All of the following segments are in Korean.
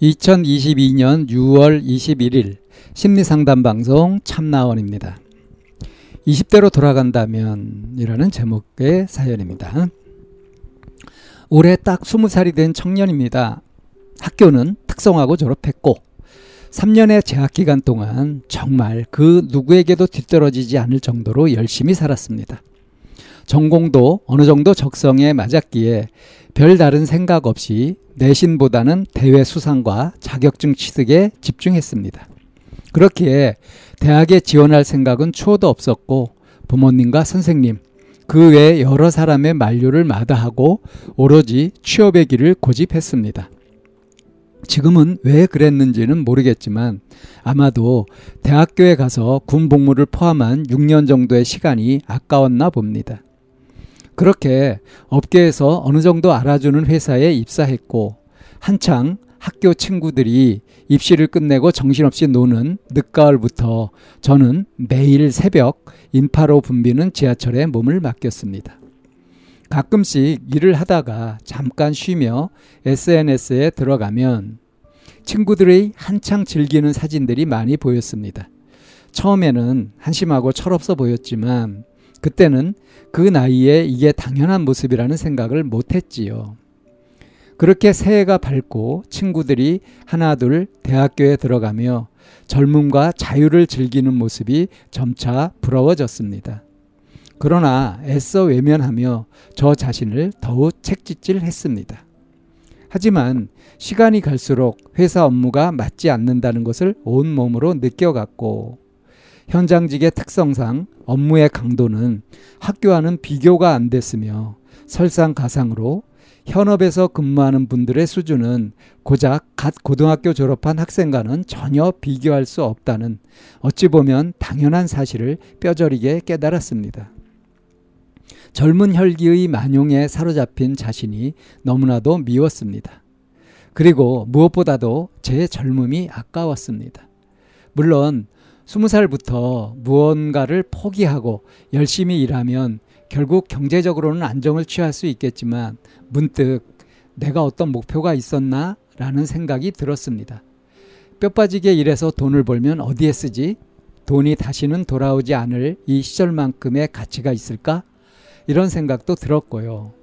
2022년 6월 21일 심리상담 방송 참나원입니다. 20대로 돌아간다면 이라는 제목의 사연입니다. 올해 딱 20살이 된 청년입니다. 학교는 특성하고 졸업했고 3년의 재학 기간 동안 정말 그 누구에게도 뒤떨어지지 않을 정도로 열심히 살았습니다. 전공도 어느 정도 적성에 맞았기에 별다른 생각 없이 내신보다는 대외 수상과 자격증 취득에 집중했습니다. 그렇기에 대학에 지원할 생각은 추호도 없었고 부모님과 선생님, 그 외 여러 사람의 만류를 마다하고 오로지 취업의 길을 고집했습니다. 지금은 왜 그랬는지는 모르겠지만 아마도 대학교에 가서 군 복무를 포함한 6년 정도의 시간이 아까웠나 봅니다. 그렇게 업계에서 어느 정도 알아주는 회사에 입사했고 한창 학교 친구들이 입시를 끝내고 정신없이 노는 늦가을부터 저는 매일 새벽 인파로 붐비는 지하철에 몸을 맡겼습니다. 가끔씩 일을 하다가 잠깐 쉬며 SNS에 들어가면 친구들의 한창 즐기는 사진들이 많이 보였습니다. 처음에는 한심하고 철없어 보였지만 그때는 그 나이에 이게 당연한 모습이라는 생각을 못했지요. 그렇게 새해가 밝고 친구들이 하나둘 대학교에 들어가며 젊음과 자유를 즐기는 모습이 점차 부러워졌습니다. 그러나 애써 외면하며 저 자신을 더욱 책짓질 했습니다. 하지만 시간이 갈수록 회사 업무가 맞지 않는다는 것을 온몸으로 느껴갔고 현장직의 특성상 업무의 강도는 학교와는 비교가 안 됐으며 설상가상으로 현업에서 근무하는 분들의 수준은 고작 갓 고등학교 졸업한 학생과는 전혀 비교할 수 없다는 어찌 보면 당연한 사실을 뼈저리게 깨달았습니다. 젊은 혈기의 만용에 사로잡힌 자신이 너무나도 미웠습니다. 그리고 무엇보다도 제 젊음이 아까웠습니다. 물론 스무 살부터 무언가를 포기하고 열심히 일하면 결국 경제적으로는 안정을 취할 수 있겠지만 문득 내가 어떤 목표가 있었나? 라는 생각이 들었습니다. 뼈 빠지게 일해서 돈을 벌면 어디에 쓰지? 돈이 다시는 돌아오지 않을 이 시절만큼의 가치가 있을까? 이런 생각도 들었고요.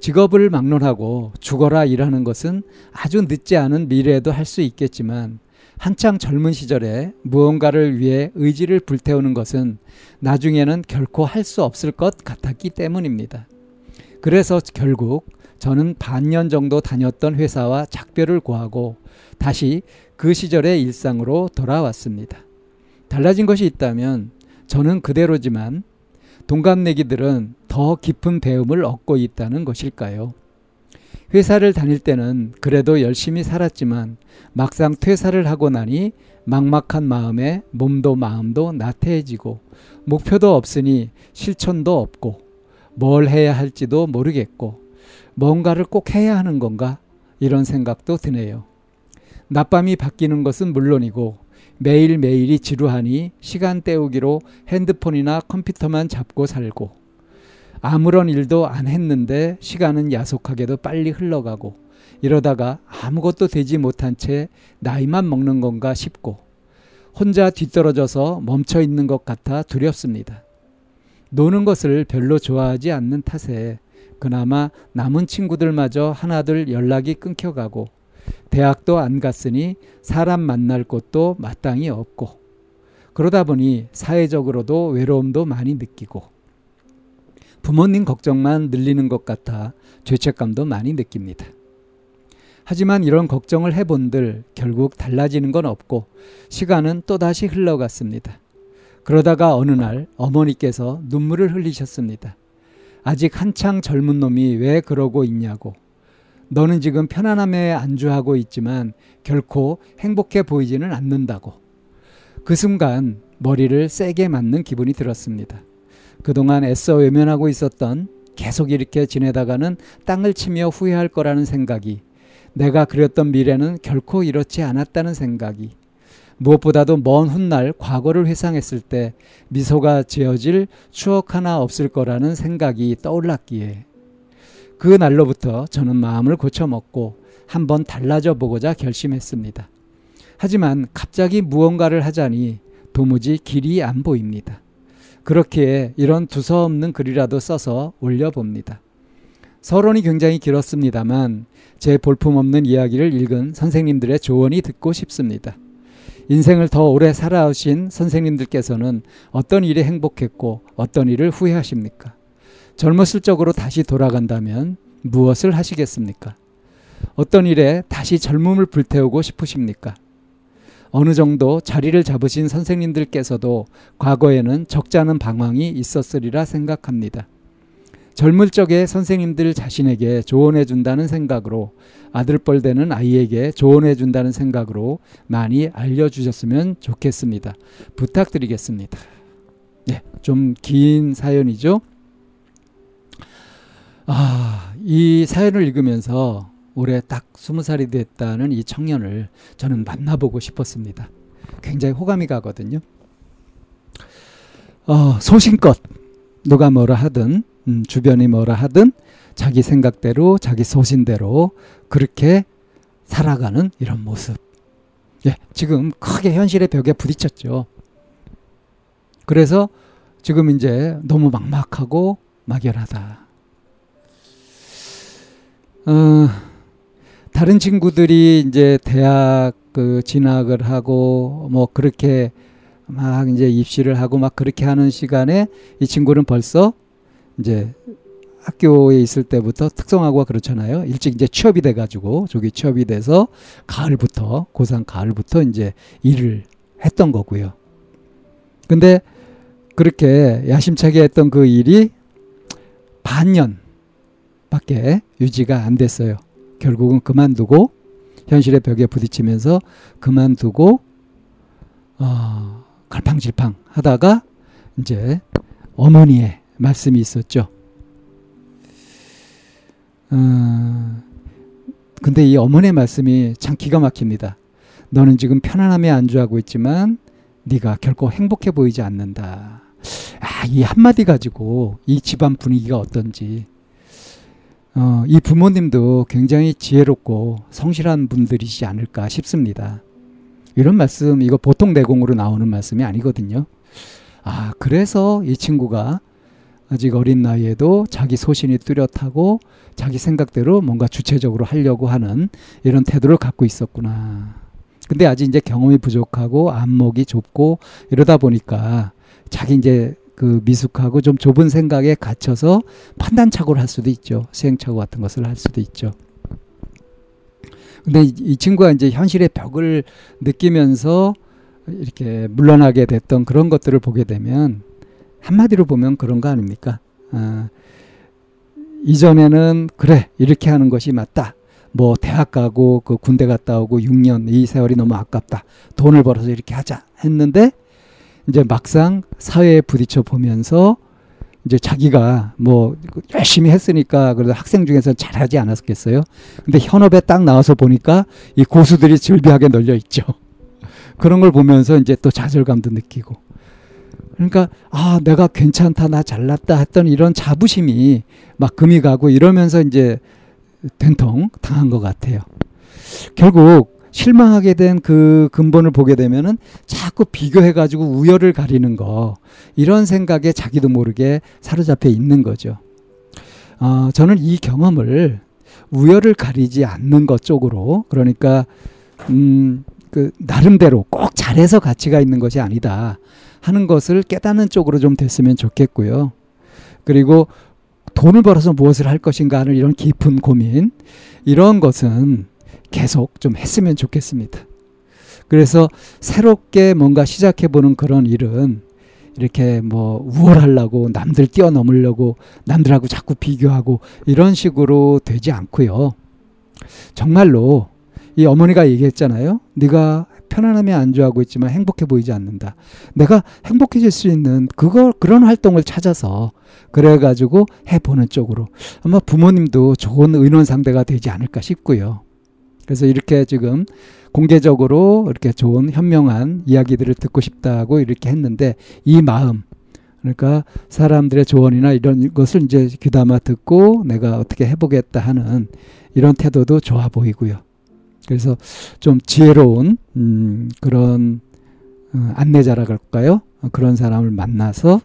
직업을 막론하고 죽어라 일하는 것은 아주 늦지 않은 미래에도 할 수 있겠지만 한창 젊은 시절에 무언가를 위해 의지를 불태우는 것은 나중에는 결코 할 수 없을 것 같았기 때문입니다. 그래서 결국 저는 반년 정도 다녔던 회사와 작별을 고하고 다시 그 시절의 일상으로 돌아왔습니다. 달라진 것이 있다면 저는 그대로지만 동갑내기들은 더 깊은 배움을 얻고 있다는 것일까요? 회사를 다닐 때는 그래도 열심히 살았지만 막상 퇴사를 하고 나니 막막한 마음에 몸도 마음도 나태해지고 목표도 없으니 실천도 없고 뭘 해야 할지도 모르겠고 뭔가를 꼭 해야 하는 건가 이런 생각도 드네요. 낮밤이 바뀌는 것은 물론이고 매일매일이 지루하니 시간 때우기로 핸드폰이나 컴퓨터만 잡고 살고 아무런 일도 안 했는데 시간은 야속하게도 빨리 흘러가고 이러다가 아무것도 되지 못한 채 나이만 먹는 건가 싶고 혼자 뒤떨어져서 멈춰 있는 것 같아 두렵습니다. 노는 것을 별로 좋아하지 않는 탓에 그나마 남은 친구들마저 하나둘 연락이 끊겨가고 대학도 안 갔으니 사람 만날 곳도 마땅히 없고 그러다 보니 사회적으로도 외로움도 많이 느끼고 부모님 걱정만 늘리는 것 같아 죄책감도 많이 느낍니다. 하지만 이런 걱정을 해본들 결국 달라지는 건 없고 시간은 또다시 흘러갔습니다. 그러다가 어느 날 어머니께서 눈물을 흘리셨습니다. 아직 한창 젊은 놈이 왜 그러고 있냐고. 너는 지금 편안함에 안주하고 있지만 결코 행복해 보이지는 않는다고. 그 순간 머리를 세게 맞는 기분이 들었습니다. 그동안 애써 외면하고 있었던 계속 이렇게 지내다가는 땅을 치며 후회할 거라는 생각이 내가 그렸던 미래는 결코 이렇지 않았다는 생각이 무엇보다도 먼 훗날 과거를 회상했을 때 미소가 지어질 추억 하나 없을 거라는 생각이 떠올랐기에 그 날로부터 저는 마음을 고쳐먹고 한번 달라져 보고자 결심했습니다. 하지만 갑자기 무언가를 하자니 도무지 길이 안 보입니다. 그렇기에 이런 두서없는 글이라도 써서 올려봅니다. 서론이 굉장히 길었습니다만 제 볼품없는 이야기를 읽은 선생님들의 조언이 듣고 싶습니다. 인생을 더 오래 살아오신 선생님들께서는 어떤 일이 행복했고 어떤 일을 후회하십니까? 젊었을 적으로 다시 돌아간다면 무엇을 하시겠습니까? 어떤 일에 다시 젊음을 불태우고 싶으십니까? 어느 정도 자리를 잡으신 선생님들께서도 과거에는 적지 않은 방황이 있었으리라 생각합니다. 젊을 적에 선생님들 자신에게 조언해 준다는 생각으로 아들뻘 되는 아이에게 조언해 준다는 생각으로 많이 알려주셨으면 좋겠습니다. 부탁드리겠습니다. 네, 좀 긴 사연이죠. 아, 이 사연을 읽으면서 올해 딱 스무 살이 됐다는 이 청년을 저는 만나보고 싶었습니다. 굉장히 호감이 가거든요. 어, 소신껏 누가 뭐라 하든 음, 주변이 뭐라 하든 자기 생각대로 자기 소신대로 그렇게 살아가는 이런 모습. 예, 지금 크게 현실의 벽에 부딪혔죠. 그래서 지금 이제 너무 막막하고 막연하다. 어, 다른 친구들이 이제 대학 그 진학을 하고 뭐 그렇게 막 이제 입시를 하고 막 그렇게 하는 시간에 이 친구는 벌써 이제 학교에 있을 때부터 특성화고가 그렇잖아요. 일찍 이제 취업이 돼가지고 조기 취업이 돼서 가을부터 고3 가을부터 이제 일을 했던 거고요. 근데 그렇게 야심차게 했던 그 일이 반년 밖에 유지가 안 됐어요. 결국은 그만두고 현실의 벽에 부딪히면서 그만두고 어, 갈팡질팡 하다가 이제 어머니의 말씀이 있었죠. 어, 근데 이 어머니의 말씀이 참 기가 막힙니다. 너는 지금 편안함에 안주하고 있지만 네가 결코 행복해 보이지 않는다. 아, 이 한마디 가지고 이 집안 분위기가 어떤지 어, 이 부모님도 굉장히 지혜롭고 성실한 분들이지 않을까 싶습니다. 이런 말씀, 이거 보통 내공으로 나오는 말씀이 아니거든요. 아, 그래서 이 친구가 아직 어린 나이에도 자기 소신이 뚜렷하고 자기 생각대로 뭔가 주체적으로 하려고 하는 이런 태도를 갖고 있었구나. 근데 아직 이제 경험이 부족하고 안목이 좁고 이러다 보니까 자기 이제 그 미숙하고 좀 좁은 생각에 갇혀서 판단착오를 할 수도 있죠. 시행착오 같은 것을 할 수도 있죠. 근데 이, 이 친구가 이제 현실의 벽을 느끼면서 이렇게 물러나게 됐던 그런 것들을 보게 되면 한마디로 보면 그런 거 아닙니까? 아, 이전에는 그래 이렇게 하는 것이 맞다. 뭐 대학 가고 그 군대 갔다 오고 6년 이 세월이 너무 아깝다. 돈을 벌어서 이렇게 하자 했는데 이제 막상 사회에 부딪혀 보면서 이제 자기가 뭐 열심히 했으니까 그래도 학생 중에서 잘하지 않았겠어요. 근데 현업에 딱 나와서 보니까 이 고수들이 즐비하게 널려 있죠. 그런 걸 보면서 이제 또 좌절감도 느끼고. 그러니까 아 내가 괜찮다 나 잘났다 했던 이런 자부심이 막 금이 가고 이러면서 이제 된통 당한 것 같아요. 결국 실망하게 된 그 근본을 보게 되면은 자꾸 비교해가지고 우열을 가리는 거 이런 생각에 자기도 모르게 사로잡혀 있는 거죠. 어, 저는 이 경험을 우열을 가리지 않는 것 쪽으로 그러니까 음, 그 나름대로 꼭 잘해서 가치가 있는 것이 아니다 하는 것을 깨닫는 쪽으로 좀 됐으면 좋겠고요. 그리고 돈을 벌어서 무엇을 할 것인가 하는 이런 깊은 고민 이런 것은 계속 좀 했으면 좋겠습니다. 그래서 새롭게 뭔가 시작해 보는 그런 일은 이렇게 뭐 우월하려고 남들 뛰어넘으려고 남들하고 자꾸 비교하고 이런 식으로 되지 않고요. 정말로 이 어머니가 얘기했잖아요. 네가 편안함에 안주하고 있지만 행복해 보이지 않는다. 내가 행복해질 수 있는 그걸 그런 활동을 찾아서 그래 가지고 해 보는 쪽으로 아마 부모님도 좋은 의논 상대가 되지 않을까 싶고요. 그래서 이렇게 지금 공개적으로 이렇게 좋은 현명한 이야기들을 듣고 싶다고 이렇게 했는데 이 마음 그러니까 사람들의 조언이나 이런 것을 이제 귀담아 듣고 내가 어떻게 해보겠다 하는 이런 태도도 좋아 보이고요. 그래서 좀 지혜로운 음, 그런 어, 안내자라 그럴까요? 그런 사람을 만나서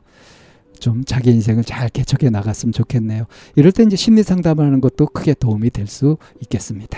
좀 자기 인생을 잘 개척해 나갔으면 좋겠네요. 이럴 때 이제 심리 상담을 하는 것도 크게 도움이 될 수 있겠습니다.